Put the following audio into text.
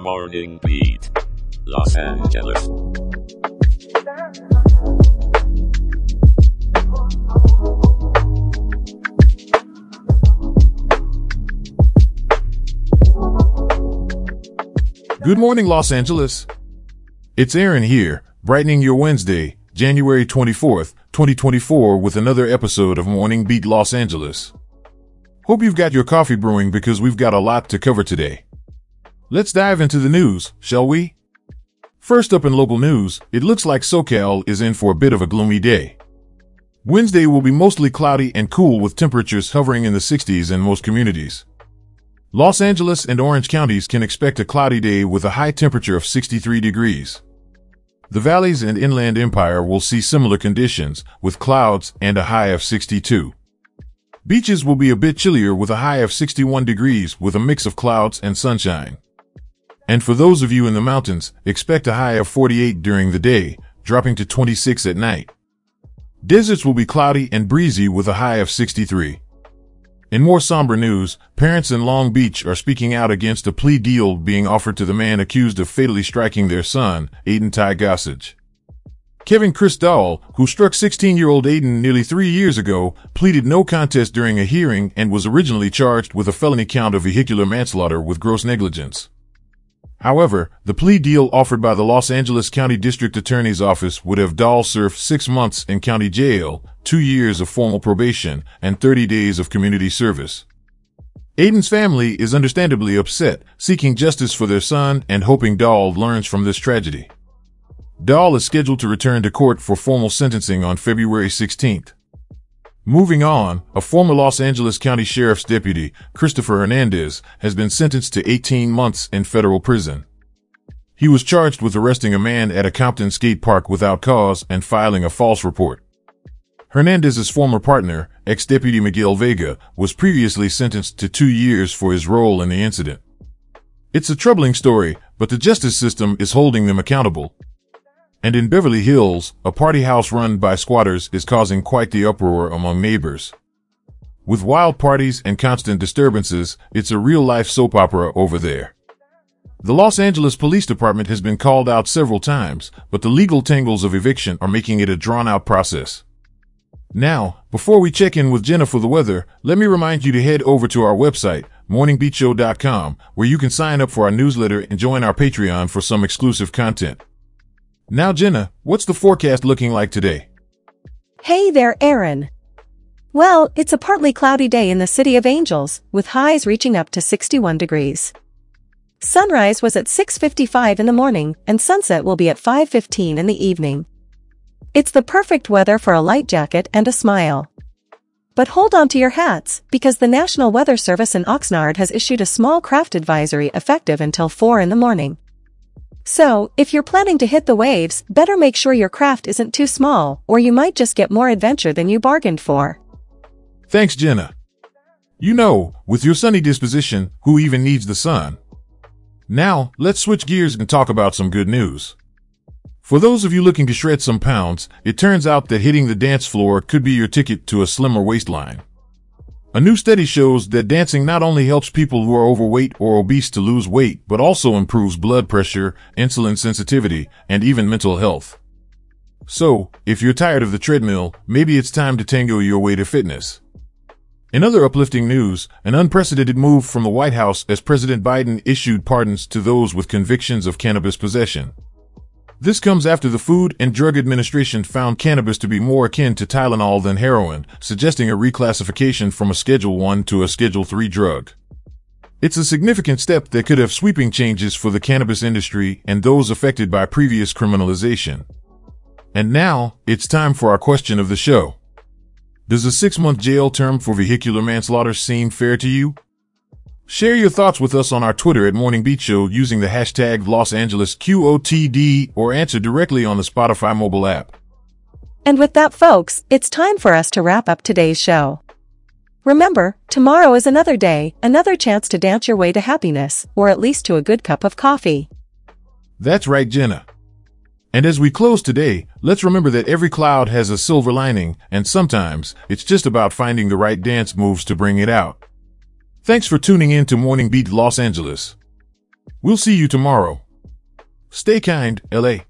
Morning Beat, Los Angeles. Good morning, Los Angeles. It's Aaron here, brightening your Wednesday, January 24th, 2024, with another episode of Morning Beat Los Angeles. Hope you've got your coffee brewing because we've got a lot to cover today. Let's dive into the news, shall we? First up in local news, it looks like SoCal is in for a bit of a gloomy day. Wednesday will be mostly cloudy and cool with temperatures hovering in the 60s in most communities. Los Angeles and Orange counties can expect a cloudy day with a high temperature of 63 degrees. The valleys and inland empire will see similar conditions with clouds and a high of 62. Beaches will be a bit chillier with a high of 61 degrees with a mix of clouds and sunshine. And for those of you in the mountains, expect a high of 48 during the day, dropping to 26 at night. Deserts will be cloudy and breezy with a high of 63. In more somber news, parents in Long Beach are speaking out against a plea deal being offered to the man accused of fatally striking their son, Aiden Ty Gossage. Kevin Chris Dahl, who struck 16-year-old Aiden nearly three years ago, pleaded no contest during a hearing and was originally charged with a felony count of vehicular manslaughter with gross negligence. However, the plea deal offered by the Los Angeles County District Attorney's Office would have Dahl served six months in county jail, two years of formal probation, and 30 days of community service. Aiden's family is understandably upset, seeking justice for their son and hoping Dahl learns from this tragedy. Dahl is scheduled to return to court for formal sentencing on February 16th. Moving on, a former Los Angeles County Sheriff's deputy, Christopher Hernandez, has been sentenced to 18 months in federal prison. He was charged with arresting a man at a Compton skate park without cause and filing a false report. Hernandez's former partner, ex-deputy Miguel Vega, was previously sentenced to two years for his role in the incident. It's a troubling story, but the justice system is holding them accountable. And in Beverly Hills, a party house run by squatters is causing quite the uproar among neighbors. With wild parties and constant disturbances, it's a real life soap opera over there. The Los Angeles Police Department has been called out several times, but the legal tangles of eviction are making it a drawn out process. Now, before we check in with Jenna for the weather, let me remind you to head over to our website, morningbeatshow.com, where you can sign up for our newsletter and join our Patreon for some exclusive content. Now, Jenna, what's the forecast looking like today? Hey there, Aaron. Well, it's a partly cloudy day in the City of Angels, with highs reaching up to 61 degrees. Sunrise was at 6.55 in the morning, and sunset will be at 5.15 in the evening. It's the perfect weather for a light jacket and a smile. But hold on to your hats, because the National Weather Service in Oxnard has issued a small craft advisory effective until 4 in the morning. So, if you're planning to hit the waves, better make sure your craft isn't too small, or you might just get more adventure than you bargained for. Thanks, Jenna. You know, with your sunny disposition, who even needs the sun? Now, let's switch gears and talk about some good news. For those of you looking to shred some pounds, it turns out that hitting the dance floor could be your ticket to a slimmer waistline. A new study shows that dancing not only helps people who are overweight or obese to lose weight, but also improves blood pressure, insulin sensitivity, and even mental health. So, if you're tired of the treadmill, maybe it's time to tango your way to fitness. In other uplifting news, an unprecedented move from the White House as President Biden issued pardons to those with convictions of cannabis possession. This comes after the Food and Drug Administration found cannabis to be more akin to Tylenol than heroin, suggesting a reclassification from a Schedule 1 to a Schedule 3 drug. It's a significant step that could have sweeping changes for the cannabis industry and those affected by previous criminalization. And now, it's time for our question of the show. Does a six-month jail term for vehicular manslaughter seem fair to you? Share your thoughts with us on our Twitter at Morning Beat Show using the hashtag Los Angeles QOTD or answer directly on the Spotify mobile app. And with that, folks, it's time for us to wrap up today's show. Remember, tomorrow is another day, another chance to dance your way to happiness, or at least to a good cup of coffee. That's right, Jenna. And as we close today, let's remember that every cloud has a silver lining, and sometimes it's just about finding the right dance moves to bring it out. Thanks for tuning in to Morning Beat Los Angeles. We'll see you tomorrow. Stay kind, LA.